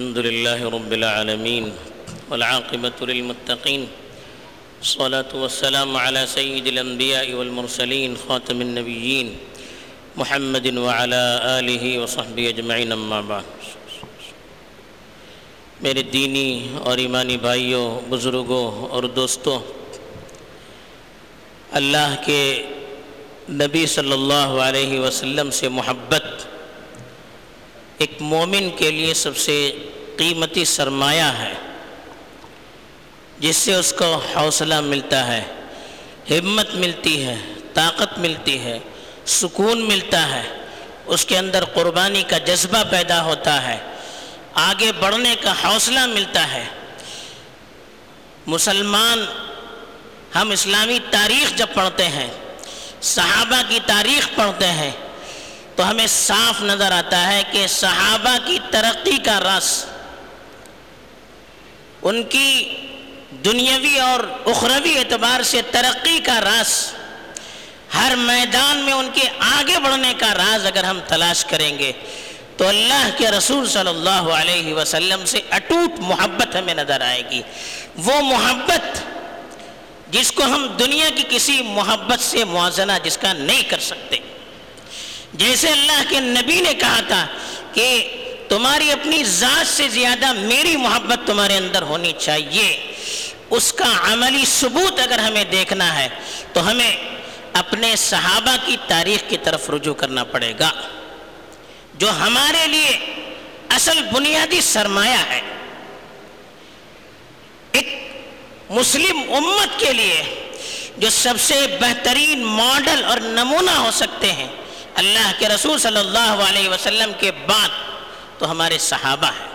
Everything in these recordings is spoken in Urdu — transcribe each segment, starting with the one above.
الحمد لله رب العالمين والعاقبة للمتقين الصلاة والسلام على سيد الأنبياء والمرسلين خاتم النبيين محمد وعلى آله وصحبه أجمعين أما بعد. میرے دینی اور ایمانی بھائیوں، بزرگوں اور دوستوں، اللہ کے نبی صلی اللہ علیہ وسلم سے محبت ایک مومن کے لیے سب سے قیمتی سرمایہ ہے، جس سے اس کو حوصلہ ملتا ہے، ہمت ملتی ہے، طاقت ملتی ہے، سکون ملتا ہے۔ اس کے اندر قربانی کا جذبہ پیدا ہوتا ہے، آگے بڑھنے کا حوصلہ ملتا ہے۔ مسلمان ہم اسلامی تاریخ جب پڑھتے ہیں، صحابہ کی تاریخ پڑھتے ہیں، تو ہمیں صاف نظر آتا ہے کہ صحابہ کی ترقی کا رس ان کی دنیاوی اور اخروی اعتبار سے ترقی کا راز، ہر میدان میں ان کے آگے بڑھنے کا راز اگر ہم تلاش کریں گے، تو اللہ کے رسول صلی اللہ علیہ وسلم سے اٹوٹ محبت ہمیں نظر آئے گی۔ وہ محبت جس کو ہم دنیا کی کسی محبت سے موازنہ جس کا نہیں کر سکتے۔ جیسے اللہ کے نبی نے کہا تھا کہ تمہاری اپنی ذات سے زیادہ میری محبت تمہارے اندر ہونی چاہیے۔ اس کا عملی ثبوت اگر ہمیں دیکھنا ہے، تو ہمیں اپنے صحابہ کی تاریخ کی طرف رجوع کرنا پڑے گا۔ جو ہمارے لیے اصل بنیادی سرمایہ ہے۔ ایک مسلم امت کے لیے جو سب سے بہترین ماڈل اور نمونہ ہو سکتے ہیں، اللہ کے رسول صلی اللہ علیہ وسلم کے بعد۔ تو ہمارے صحابہ ہیں۔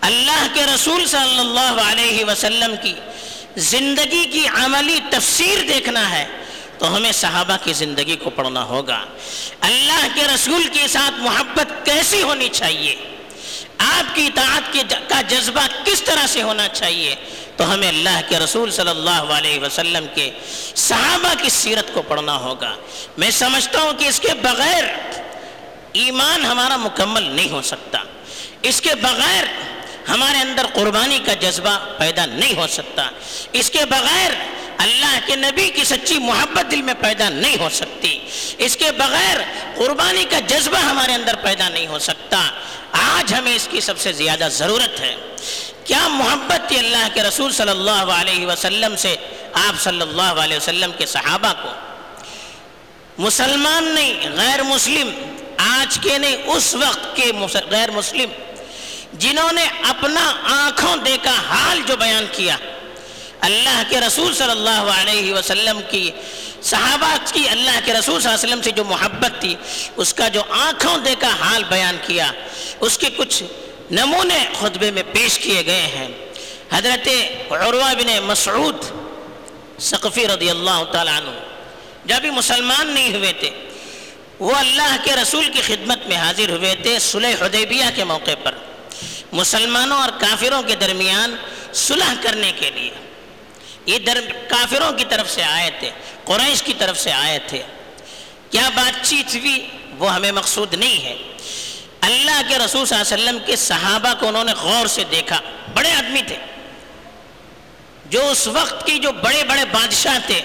اللہ کے رسول صلی اللہ علیہ وسلم کی زندگی کی عملی تفسیر دیکھنا ہے تو ہمیں صحابہ کی زندگی کو پڑھنا ہوگا۔ اللہ کے رسول کے ساتھ محبت کیسی ہونی چاہیے؟ آپ کی اطاعت کا جذبہ کس طرح سے ہونا چاہیے؟ تو ہمیں اللہ کے رسول صلی اللہ علیہ وسلم کے صحابہ کی سیرت کو پڑھنا ہوگا۔ میں سمجھتا ہوں کہ اس کے بغیر ایمان ہمارا مکمل نہیں ہو سکتا۔ اس کے بغیر ہمارے اندر قربانی کا جذبہ پیدا نہیں ہو سکتا۔ اس کے بغیر اللہ کے نبی کی سچی محبت دل میں پیدا نہیں ہو سکتی۔ اس کے بغیر قربانی کا جذبہ ہمارے اندر پیدا نہیں ہو سکتا۔ آج ہمیں اس کی سب سے زیادہ ضرورت ہے۔ کیا محبت تھی اللہ کے رسول صلی اللہ علیہ وسلم سے آپ صلی اللہ علیہ وسلم کے صحابہ کو؟ مسلمان نہیں، غیر مسلم۔ آج کے نہیں، اس وقت کے غیر مسلم، جنہوں نے اپنا آنکھوں دیکھا، حال جو بیان کیا، اللہ کے رسول صلی اللہ علیہ وسلم کی، صحابہ کی، اللہ کے رسول صلی اللہ علیہ وسلم سے جو محبت تھی، اس کا جو آنکھوں دیکھا، حال بیان کیا، اس کے کچھ نمونے خطبے میں پیش کیے گئے ہیں۔ حضرت عروہ بن مسعود سقفی رضی اللہ تعالیٰ عنہ، جب بھی مسلمان نہیں ہوئے تھے وہ اللہ کے رسول کی خدمت میں حاضر ہوئے تھے صلح حدیبیہ کے موقع پر، مسلمانوں اور کافروں کے درمیان صلح کرنے کے لیے۔ یہ در، کافروں کی طرف سے آئے تھے، قریش کی طرف سے آئے تھے۔ کیا بات چیت ہوئی؟ وہ ہمیں مقصود نہیں ہے۔ اللہ کے رسول صلی اللہ علیہ وسلم کے صحابہ کو انہوں نے غور سے دیکھا۔ بڑے آدمی تھے۔ جو اس وقت کی جو بڑے بڑے بادشاہ تھے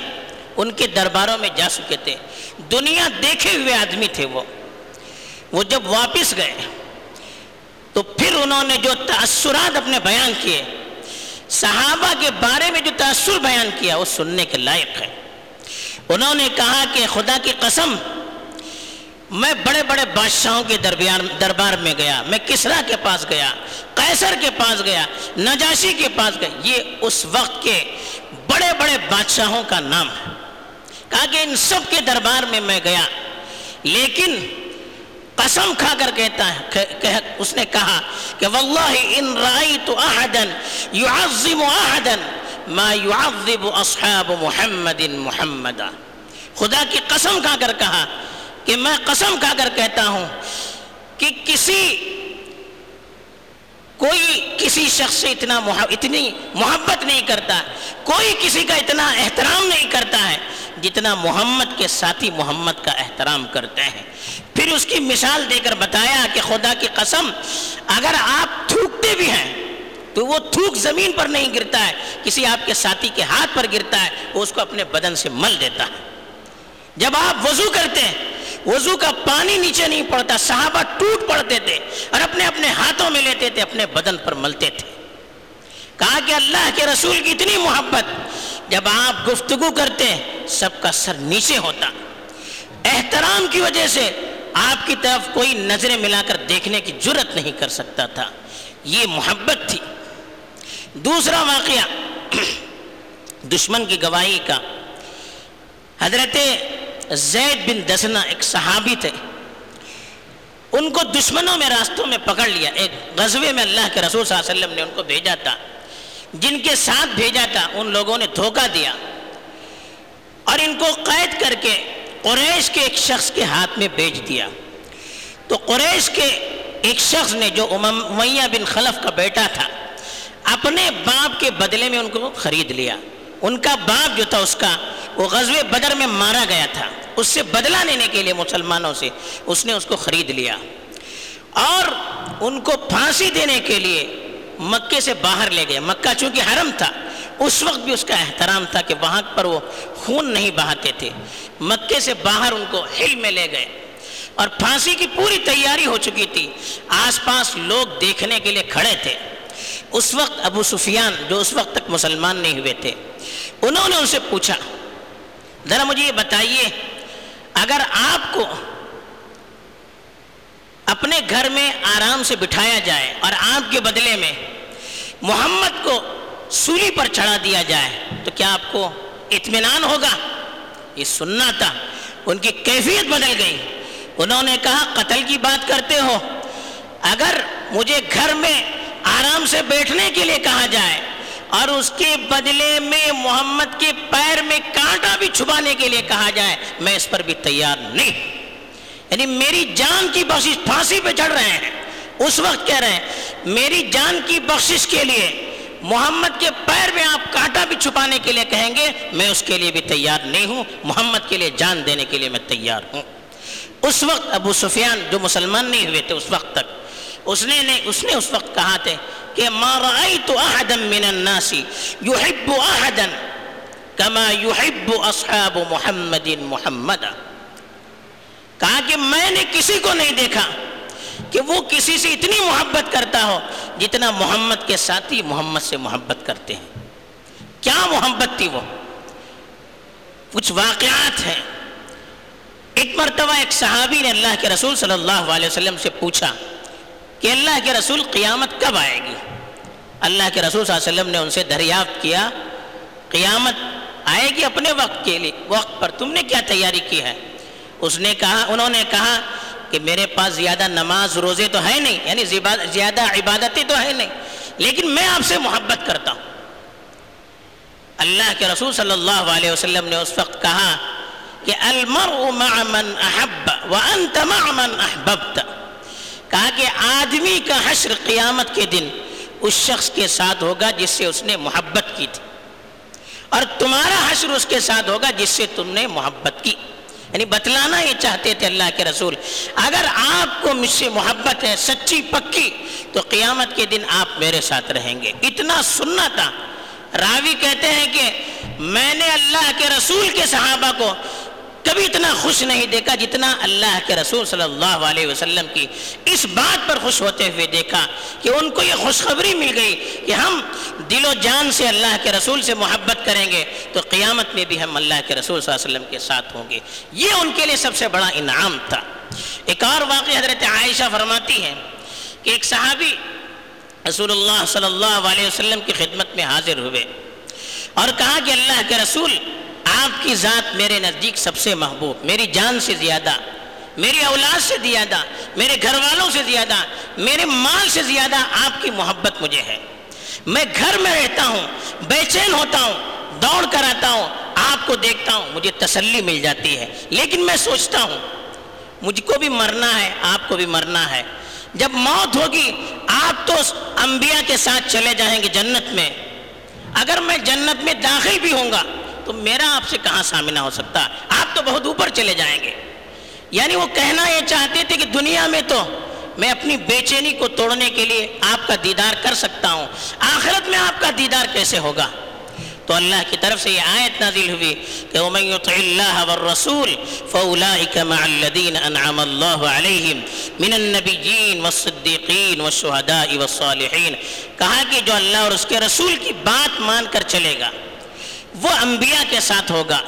ان کے درباروں میں جا چکے تھے۔ دنیا دیکھے ہوئے آدمی تھے وہ۔ وہ جب واپس گئے، تو پھر انہوں نے جو تأثرات اپنے بیان کیے، صحابہ کے بارے میں جو تأثر بیان کیا، وہ سننے کے لائق ہے انہوں نے کہا کہ خدا کی قسم، میں بڑے بڑے بادشاہوں کے دربیان دربار میں گیا۔ میں کسرا کے پاس گیا، قیصر کے پاس گیا، نجاشی کے پاس گیا۔ یہ اس وقت کے بڑے بڑے بادشاہوں کا نام ہے۔ کہا کہ ان سب کے دربار میں میں گیا۔ لیکن قسم کھا کر کہتا ہے اس نے کہا کہ واللہ ان رأیت احدا يعظم احدا ما يعظم اصحاب محمد محمدا خدا کی قسم کھا کر کہا کہ میں قسم کھا کر کہتا ہوں کہ کسی کوئی کسی شخص سے اتنا اتنی محبت نہیں کرتا، کوئی کسی کا اتنا احترام نہیں کرتا ہے جتنا محمد کے ساتھی محمد کا احترام کرتے ہیں۔ پھر اس کی مثال دے کر بتایا کہ خدا کی قسم، اگر آپ تھوکتے بھی ہیں تو وہ تھوک زمین پر نہیں گرتا ہے، کسی آپ کے ساتھی کے ہاتھ پر گرتا ہے، وہ اس کو اپنے بدن سے مل دیتا ہے۔ جب آپ وضو کرتے ہیں وضو کا پانی نیچے نہیں پڑتا، صحابہ ٹوٹ پڑتے تھے اور اپنے اپنے ہاتھوں میں لیتے تھے، اپنے بدن پر ملتے تھے۔ کہا کہ اللہ کے رسول کی اتنی محبت، جب آپ گفتگو کرتے سب کا سر نیچے ہوتا۔ احترام کی وجہ سے آپ کی طرف کوئی نظریں ملا کر دیکھنے کی جرت نہیں کر سکتا تھا۔ یہ محبت تھی۔ دوسرا واقعہ، دشمن کی گواہی کا۔ حضرت زید بن دسنا ایک صحابی تھے۔ ان کو دشمنوں میں، راستوں میں پکڑ لیا۔ ایک غزوے میں اللہ کے رسول صلی اللہ علیہ وسلم نے ان کو بھیجا تھا۔ جن کے ساتھ بھیجا تھا، ان لوگوں نے دھوکہ دیا۔ اور ان کو قید کر کے قریش کے ایک شخص کے ہاتھ میں بیچ دیا۔ تو قریش کے ایک شخص نے، جو امیہ بن خلف کا بیٹا تھا، اپنے باپ کے بدلے میں ان کو خرید لیا۔ ان کا باپ جو تھا، اس کا وہ غزوہ بدر میں مارا گیا تھا۔ اس سے بدلہ لینے کے لیے مسلمانوں سے اس نے اس کو خرید لیا۔ اور ان کو پھانسی دینے کے لیے مکے سے باہر لے گئے مکہ چونکہ حرم تھا، اس وقت بھی اس کا احترام تھا کہ وہاں پر وہ خون نہیں بہاتے تھے۔ مکے سے باہر ان کو ہل میں لے گئے۔ اور پھانسی کی پوری تیاری ہو چکی تھی۔ آس پاس لوگ دیکھنے کے لیے کھڑے تھے۔ اس وقت ابو سفیان جو اس وقت تک مسلمان نہیں ہوئے تھے، انہوں نے ان سے پوچھا ذرا مجھے یہ بتائیے، اگر آپ کو اپنے گھر میں آرام سے بٹھایا جائے اور آپ کے بدلے میں محمد کو سولی پر چڑھا دیا جائے، تو کیا آپ کو اطمینان ہوگا؟ یہ سننا تھا، ان کی کیفیت بدل گئی۔ انہوں نے کہا، قتل کی بات کرتے ہو، اگر مجھے گھر میں آرام سے بیٹھنے کے لیے کہا جائے اور اس کے بدلے میں محمد کے پیر میں کانٹا بھی چھپانے کے لیے کہا جائے، میں اس پر بھی تیار نہیں۔ یعنی میری جان کی بخشش پھانسی پہ چڑھ رہے ہیں۔ اس وقت کہہ رہے ہیں، میری جان کی بخشش کے لیے محمد کے پیر میں آپ کانٹا بھی چھپانے کے لیے کہیں گے، میں اس کے لیے بھی تیار نہیں ہوں۔ محمد کے لیے جان دینے کے لیے میں تیار ہوں۔ اس وقت ابو سفیان جو مسلمان نہیں ہوئے تھے، اس وقت تک اس نے اس نے اس وقت کہا تھے کہ ما رأيت احدا من الناس يحب احدا كما يحب اصحاب محمد محمد. کہا کہ میں نے کسی کو نہیں دیکھا کہ وہ کسی سے اتنی محبت کرتا ہو جتنا محمد کے ساتھی محمد سے محبت کرتے ہیں. کیا محبت تھی وہ؟ کچھ واقعات ہیں. ایک مرتبہ ایک صحابی نے اللہ کے رسول صلی اللہ علیہ وسلم سے پوچھا کہ اللہ کے رسول قیامت کب آئے گی؟ اللہ کے رسول صلی اللہ علیہ وسلم نے ان سے دریافت کیا، قیامت آئے گی اپنے وقت کے لیے، وقت پر تم نے کیا تیاری کی ہے؟ اس نے کہا، انہوں نے کہا کہ میرے پاس زیادہ نماز، روزے تو ہے نہیں یعنی زیادہ عبادتیں تو ہے نہیں، لیکن میں آپ سے محبت کرتا ہوں۔ اللہ کے رسول صلی اللہ علیہ وسلم نے اس وقت کہا کہ المرء مع من احب وانت مع من احببت۔ کہا کہ آدمی کا حشر قیامت کے دن اس شخص کے ساتھ ہوگا جس سے اس نے محبت کی تھی۔ اور تمہارا حشر اس کے ساتھ ہوگا جس سے تم نے محبت کی۔ یعنی بتلانا یہ چاہتے تھے اللہ کے رسول، اگر آپ کو مجھ سے محبت ہے، سچی، پکی، تو قیامت کے دن آپ میرے ساتھ رہیں گے۔ اتنا سننا تھا۔ راوی کہتے ہیں کہ میں نے اللہ کے رسول کے صحابہ کو کبھی اتنا خوش نہیں دیکھا جتنا اللہ کے رسول صلی اللہ علیہ وسلم کی اس بات پر خوش ہوتے ہوئے دیکھا کہ ان کو یہ خوشخبری مل گئی کہ ہم دل و جان سے اللہ کے رسول سے محبت کریں گے تو قیامت میں بھی ہم اللہ کے رسول صلی اللہ علیہ وسلم کے ساتھ ہوں گے۔ یہ ان کے لیے سب سے بڑا انعام تھا۔ ایک اور واقعی حضرت عائشہ فرماتی ہے کہ ایک صحابی رسول اللہ صلی اللہ علیہ وسلم کی خدمت میں حاضر ہوئے اور کہا کہ اللہ کے رسول آپ کی ذات میرے نزدیک سب سے محبوب، میری جان سے زیادہ، میری اولاد سے زیادہ، میرے گھر والوں سے زیادہ، میرے مال سے زیادہ آپ کی محبت مجھے ہے۔ میں گھر میں رہتا ہوں، بے چین ہوتا ہوں، دوڑ کر آتا ہوں، آپ کو دیکھتا ہوں، مجھے تسلی مل جاتی ہے۔ لیکن میں سوچتا ہوں، مجھ کو بھی مرنا ہے، آپ کو بھی مرنا ہے۔ جب موت ہوگی، آپ تو انبیاء کے ساتھ چلے جائیں گے جنت میں۔ اگر میں جنت میں داخل بھی ہوں گا تو میرا آپ سے کہاں سامنا ہو سکتا؟ آپ تو بہت اوپر چلے جائیں گے۔ یعنی وہ کہنا یہ چاہتے تھے کہ دنیا میں تو میں اپنی بے چینی کو توڑنے کے لیے آپ کا دیدار کر سکتا ہوں۔ آخرت میں آپ کا دیدار کیسے ہوگا؟ تو اللہ کی طرف سے یہ آیت نازل ہوئی کہ وَمَن يُطِعِ اللَّهَ وَالرَّسُولِ فَأُولَٰئِكَ مَعَ الَّذِينَ أَنْعَمَ اللَّهُ عَلَيْهِمْ مِنَ النَّبِيِّينَ وَالصِّدِّيقِينَ وَالشُّهَدَاءِ وَالصَّالِحِينَ۔ کہا کہ جو اللہ اور اس کے رسول کی بات مان کر چلے گا۔ وہ انبیاء کے ساتھ ہوگا،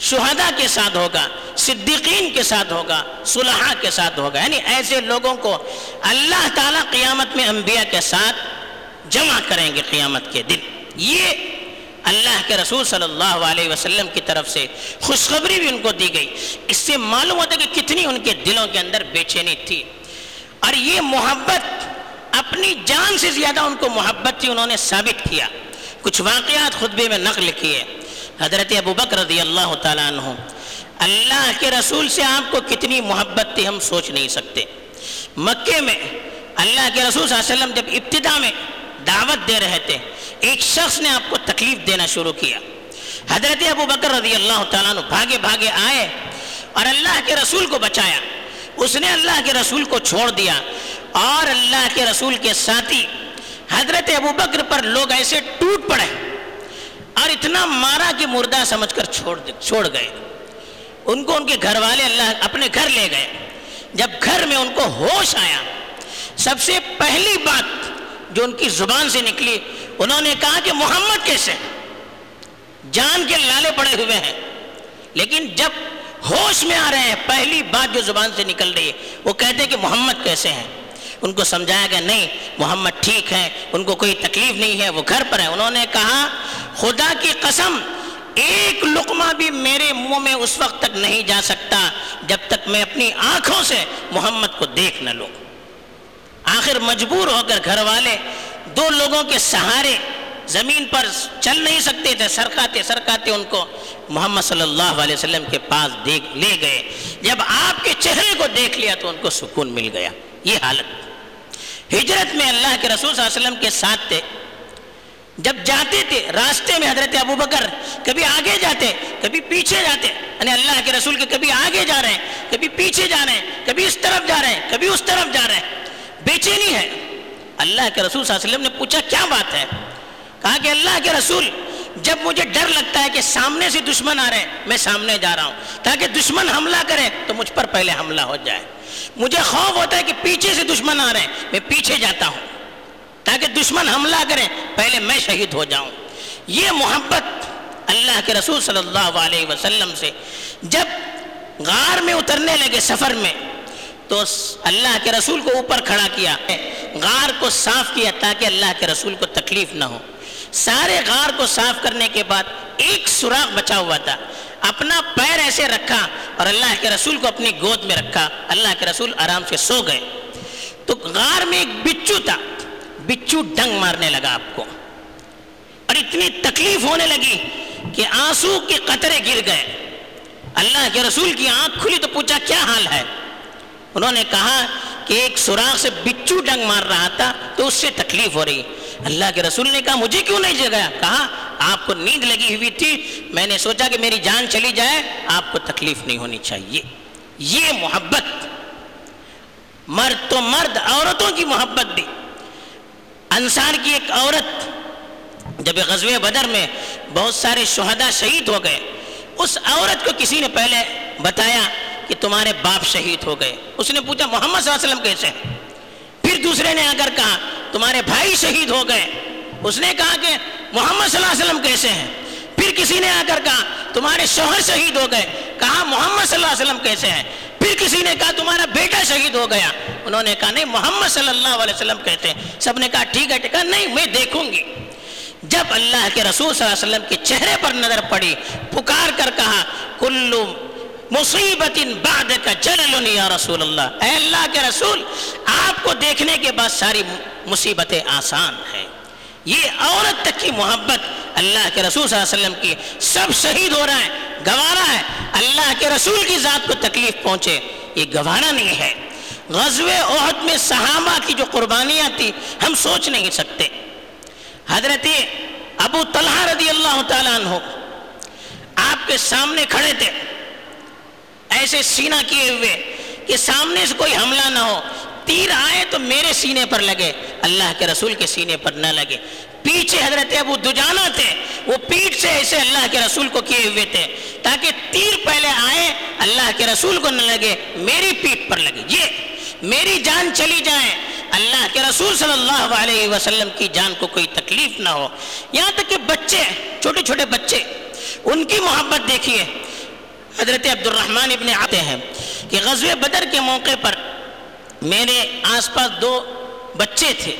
شہداء کے ساتھ ہوگا، صدیقین کے ساتھ ہوگا، صلحاء کے ساتھ ہوگا۔ یعنی ایسے لوگوں کو اللہ تعالیٰ قیامت میں انبیاء کے ساتھ جمع کریں گے قیامت کے دن۔ یہ اللہ کے رسول صلی اللہ علیہ وسلم کی طرف سے خوشخبری بھی ان کو دی گئی۔ اس سے معلوم ہوتا ہے کہ کتنی ان کے دلوں کے اندر بے چینی تھی۔ اور یہ محبت، اپنی جان سے زیادہ ان کو محبت تھی، انہوں نے ثابت کیا۔ کچھ واقعات خطبے میں نقل کیے۔ حضرت ابو بکر رضی اللہ تعالیٰ عنہ، اللہ کے رسول سے آپ کو کتنی محبت تھی ہم سوچ نہیں سکتے۔ مکے میں اللہ کے رسول صلی اللہ علیہ وسلم جب ابتدا میں دعوت دے رہے تھے، ایک شخص نے آپ کو تکلیف دینا شروع کیا۔ حضرت ابو بکر رضی اللہ تعالیٰ عنہ بھاگے بھاگے آئے اور اللہ کے رسول کو بچایا۔ اس نے اللہ کے رسول کو چھوڑ دیا اور اللہ کے رسول کے ساتھی حضرت ابو بکر پر لوگ ایسے ٹوٹ پڑے اور اتنا مارا کہ مردہ سمجھ کر چھوڑ چھوڑ گئے۔ ان کو ان کے گھر والے اللہ اپنے گھر لے گئے۔ جب گھر میں ان کو ہوش آیا، سب سے پہلی بات جو ان کی زبان سے نکلی، انہوں نے کہا کہ محمد کیسے؟ جان کے لالے پڑے ہوئے ہیں۔ لیکن جب ہوش میں آ رہے ہیں، پہلی بات جو زبان سے نکل رہی ہے، وہ کہتے ہیں کہ محمد کیسے ہیں؟ ان کو سمجھایا گیا، نہیں، محمد ٹھیک ہے، ان کو کوئی تکلیف نہیں ہے، وہ گھر پر ہے۔ انہوں نے کہا، خدا کی قسم، ایک لقمہ بھی میرے منہ میں اس وقت تک نہیں جا سکتا جب تک میں اپنی آنکھوں سے محمد کو دیکھ نہ لوں۔ آخر مجبور ہو کر گھر والے دو لوگوں کے سہارے زمین پر چل نہیں سکتے تھے، سرکاتے سرکاتے ان کو محمد صلی اللہ علیہ وسلم کے پاس دیکھ لے گئے۔ جب آپ کے چہرے کو دیکھ لیا تو ان کو سکون مل گیا۔ یہ حالت۔ ہجرت میں اللہ کے رسول صلی اللہ علیہ وسلم کے ساتھ تھے۔ جب جاتے تھے، راستے میں حضرت ابو بکر کبھی آگے جاتے، کبھی پیچھے جاتے۔ یعنی اللہ کے رسول کے کبھی آگے جا رہے ہیں کبھی پیچھے جا رہے ہیں کبھی اس طرف جا رہے ہیں کبھی اس طرف جا رہے۔ ہیں بے چینی ہے۔ اللہ کے رسول صلی اللہ علیہ وسلم نے پوچھا، کیا بات ہے؟ کہا کہ اللہ کے رسول جب مجھے ڈر لگتا ہے کہ سامنے سے دشمن آ رہے ہیں، میں سامنے جا رہا ہوں۔ تاکہ دشمن حملہ کرے تو مجھ پر پہلے حملہ ہو جائے۔ مجھے خوف ہوتا ہے کہ پیچھے سے دشمن آ رہے ہیں، میں پیچھے جاتا ہوں۔ تاکہ دشمن حملہ کریں پہلے میں شہید ہو جاؤں۔ یہ محبت اللہ کے رسول صلی اللہ علیہ وسلم سے جب غار میں اترنے لگے سفر میں، تو اللہ کے رسول کو اوپر کھڑا کیا۔ غار کو صاف کیا تاکہ اللہ کے رسول کو تکلیف نہ ہو۔ سارے غار کو صاف کرنے کے بعد ایک سوراخ بچا ہوا تھا۔ اپنا پیر ایسے رکھا اور اللہ کے رسول کو اپنی گود میں رکھا۔ اللہ کے رسول آرام سے سو گئے۔ تو غار میں ایک بچو تھا۔ بچو ڈنگ مارنے لگا آپ کو۔ اور اتنی تکلیف ہونے لگی کہ آنسو کے قطرے گر گئے۔ اللہ کے رسول کی آنکھ کھلی تو پوچھا، کیا حال ہے؟ انہوں نے کہا کہ ایک سوراخ سے بچو ڈنگ مار رہا تھا تو اس سے تکلیف ہو رہی۔ اللہ کے رسول نے کہا، مجھے کیوں نہیں جگایا؟ کہا، آپ کو نیند لگی ہوئی تھی، میں نے سوچا کہ میری جان چلی جائے، آپ کو تکلیف نہیں ہونی چاہیے۔ یہ محبت۔ مرد تو مرد، عورتوں کی محبت بھی۔ انصار کی ایک عورت جب غزوہ بدر میں بہت سارے شہداء شہید ہو گئے، اس عورت کو کسی نے پہلے بتایا کہ تمہارے باپ شہید ہو گئے۔ اس نے پوچھا، محمد صلی اللہ علیہ وسلم کیسے پھر دوسرے نے آ کر کہا تمہارے بھائی شہید ہو گئے۔ اس نے کہا کہ محمد صلی اللہ علیہ وسلم کیسے ہیں؟ پھر کسی نے آ کر کہا، تمہارے شوہر شہید ہو گئے۔ کہا، محمد صلی اللہ علیہ وسلم کیسے ہیں؟ پھر کسی نے کہا، تمہارا بیٹا شہید ہو گیا۔ انہوں نے کہا، نہیں، محمد صلی اللہ علیہ وسلم کہتے ہیں۔ سب نے کہا، ٹھیک ہے کہا نہیں، میں دیکھوں گی۔ جب اللہ کے رسول صلی اللہ علیہ وسلم کے چہرے پر نظر پڑی، پکار کر کہا، کلو مصیبت بعد کا جلل یا رسول اللہ۔ اے اللہ کے رسول، آپ کو دیکھنے کے بعد ساری مصیبتیں آسان ہیں۔ یہ عورت تک کی محبت اللہ کے رسول صلی اللہ علیہ وسلم کی سب شہید ہو رہا ہے، گوارا ہے۔ اللہ کے رسول کی ذات کو تکلیف پہنچے، یہ گوارا نہیں ہے۔ غزو عہد میں صحابہ کی جو قربانیاں تھی ہم سوچ نہیں سکتے۔ حضرت ابو طلحہ رضی اللہ تعالیٰ عنہ آپ کے سامنے کھڑے تھے۔ ایسے سینہ کیے ہوئے کہ سامنے سے کوئی حملہ نہ ہو تیر آئے تو میرے سینے پر لگے۔ اللہ کے رسول کے سینے پر نہ لگے۔ پیچھے حضرت ابو دجانہ تھے۔ وہ پیٹ سے ایسے اللہ کے رسول کو کیے ہوئے تھے۔ تاکہ تیر پہلے آئے، اللہ کے رسول کو نہ لگے، میری پیٹ پر لگے۔ یہ، میری جان چلی جائے۔ اللہ کے رسول صلی اللہ علیہ وسلم کی جان کو کوئی تکلیف نہ ہو۔ یہاں تک کہ بچے، چھوٹے چھوٹے بچے، ان کی محبت دیکھیے۔ حضرت عبد الرحمن ابن آتے ہیں کہ غزوہ بدر کے موقع پر میرے آس پاس دو بچے تھے۔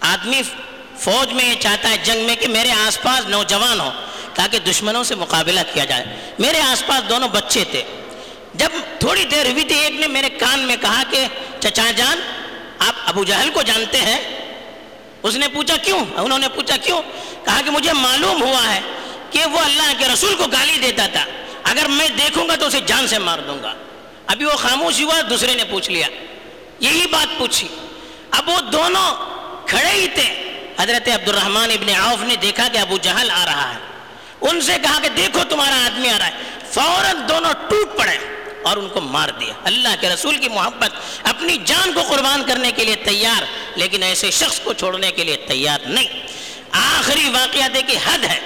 آدمی فوج میں یہ چاہتا ہے جنگ میں کہ میرے آس پاس نوجوان ہو تاکہ دشمنوں سے مقابلہ کیا جائے۔ میرے آس پاس دونوں بچے تھے۔ جب تھوڑی دیر ہوئی تھی ایک نے میرے کان میں کہا کہ، چچا جان، آپ ابو جہل کو جانتے ہیں؟ اس نے پوچھا، کیوں؟ انہوں نے پوچھا، کیوں؟ کہا کہ مجھے معلوم ہوا ہے کہ وہ اللہ کے رسول کو گالی دیتا تھا۔ اگر میں دیکھوں گا تو اسے جان سے مار دوں گا۔ ابھی وہ خاموش ہوا، دوسرے نے پوچھ لیا۔ یہی بات پوچھی۔ اب وہ دونوں کھڑے ہی تھے۔ حضرت عبد الرحمن ابن عوف نے دیکھا کہ ابو جہل آ رہا ہے۔ ان سے کہا کہ دیکھو تمہارا آدمی آ رہا ہے۔ فوراً دونوں ٹوٹ پڑے اور ان کو مار دیا۔ اللہ کے رسول کی محبت، اپنی جان کو قربان کرنے کے لیے تیار، لیکن ایسے شخص کو چھوڑنے کے لیے تیار نہیں۔ آخری واقعہ دیکھیں حد ہے۔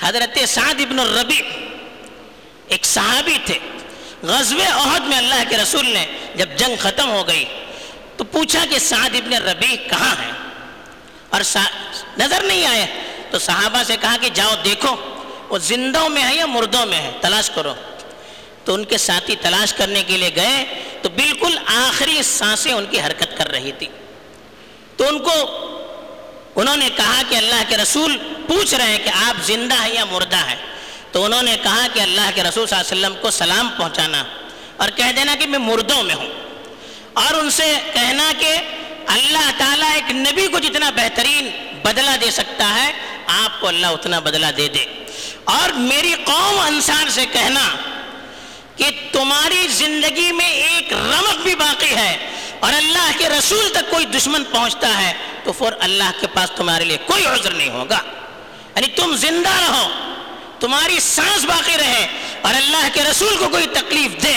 حضرت سعد ابن الربی ایک صحابی تھے۔ غزوہ عہد میں اللہ کے رسول نے جب جنگ ختم ہو گئی تو پوچھا کہ سعد ابن ربی کہاں ہے اور نظر نہیں آئے۔ تو صحابہ سے کہا کہ جاؤ دیکھو، وہ زندوں میں ہے یا مردوں میں ہے تلاش کرو۔ تو ان کے ساتھی تلاش کرنے کے لیے گئے۔ تو بالکل آخری سانسیں ان کی حرکت کر رہی تھی۔ تو ان کو انہوں نے کہا کہ اللہ کے رسول پوچھ رہے ہیں کہ آپ زندہ ہیں یا مردہ ہیں؟ تو انہوں نے کہا کہ اللہ کے رسول صلی اللہ علیہ وسلم کو سلام پہنچانا اور کہہ دینا کہ میں مردوں میں ہوں اور ان سے کہنا کہ اللہ تعالیٰ ایک نبی کو جتنا بہترین بدلہ دے سکتا ہے، آپ کو اللہ اتنا بدلہ دے دے۔ اور میری قوم انسان سے کہنا کہ تمہاری زندگی میں ایک رمق بھی باقی ہے اور اللہ کے رسول تک کوئی دشمن پہنچتا ہے تو پھر اللہ کے پاس تمہارے لیے کوئی عذر نہیں ہوگا۔ یعنی تم زندہ رہو۔ تمہاری سانس باقی رہے اور اللہ کے رسول کو کوئی تکلیف دے،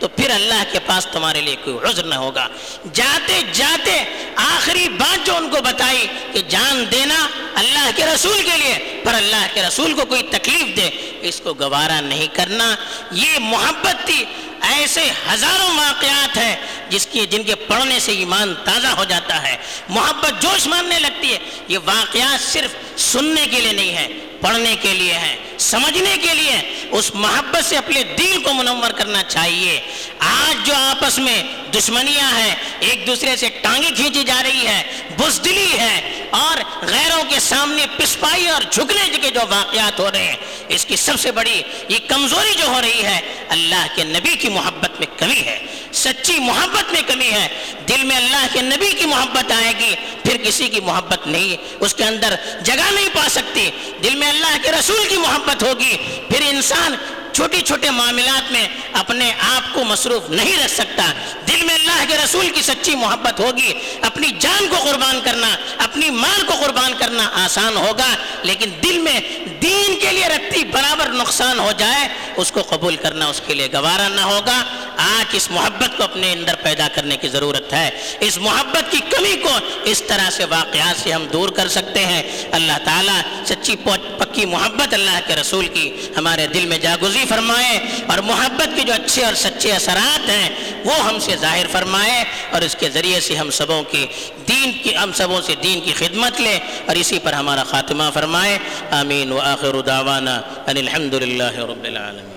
تو پھر اللہ کے پاس تمہارے لیے کوئی عذر نہ ہوگا۔ جاتے جاتے آخری بات جو ان کو بتائی کہ جان دینا اللہ کے رسول کے لیے، پر اللہ کے رسول کو کوئی تکلیف دے، اس کو گوارا نہیں کرنا۔ یہ محبت تھی ایسے ہزاروں واقعات ہیں جس کی جن کے پڑھنے سے ایمان تازہ ہو جاتا ہے۔ محبت جوش ماننے لگتی ہے۔ یہ واقعات صرف سننے کے لیے نہیں ہے پڑھنے کے لیے ہے سمجھنے کے لیے اس محبت سے اپنے دل کو منور کرنا چاہیے۔ آج جو آپس میں دشمنیاں ہیں، ایک دوسرے سے ٹانگیں کھینچی جا رہی ہے بزدلی ہے اور غیروں کے سامنے پسپائی اور جھکنے کے جو واقعات ہو رہے ہیں۔ اس کی سب سے بڑی یہ کمزوری جو ہو رہی ہے، اللہ کے نبی کی محبت میں کمی ہے، سچی محبت میں کمی ہے۔ دل میں اللہ کے نبی کی محبت آئے گی، پھر کسی کی محبت نہیں، اس کے اندر جگہ نہیں پا سکتی۔ دل میں اللہ کے رسول کی محبت ہوگی، پھر انسان چھوٹی چھوٹے معاملات میں اپنے آپ کو مصروف نہیں رکھ سکتا۔ دل میں اللہ کے رسول کی سچی محبت ہوگی، اپنی جان کو قربان کرنا، اپنی مال کو قربان کرنا آسان ہوگا، لیکن دل میں دین کے لیے رکھتی برابر نقصان ہو جائے، اس کو قبول کرنا اس کے لیے گوارا نہ ہوگا۔ آج اس محبت کو اپنے اندر پیدا کرنے کی ضرورت ہے۔ اس محبت کی کمی کو اس طرح سے واقعات سے ہم دور کر سکتے ہیں۔ اللہ تعالیٰ سچی پکی محبت اللہ کے رسول کی ہمارے دل میں جاگزی فرمائے اور محبت کے جو اچھے اور سچے اثرات ہیں وہ ہم سے ظاہر فرمائے اور اس کے ذریعے سے ہم سبوں کی دین کی ہم سبوں سے دین کی خدمت لے اور اسی پر ہمارا خاتمہ فرمائے۔ آمین۔ و آخر دعوانا ان الحمد للہ رب العالمین۔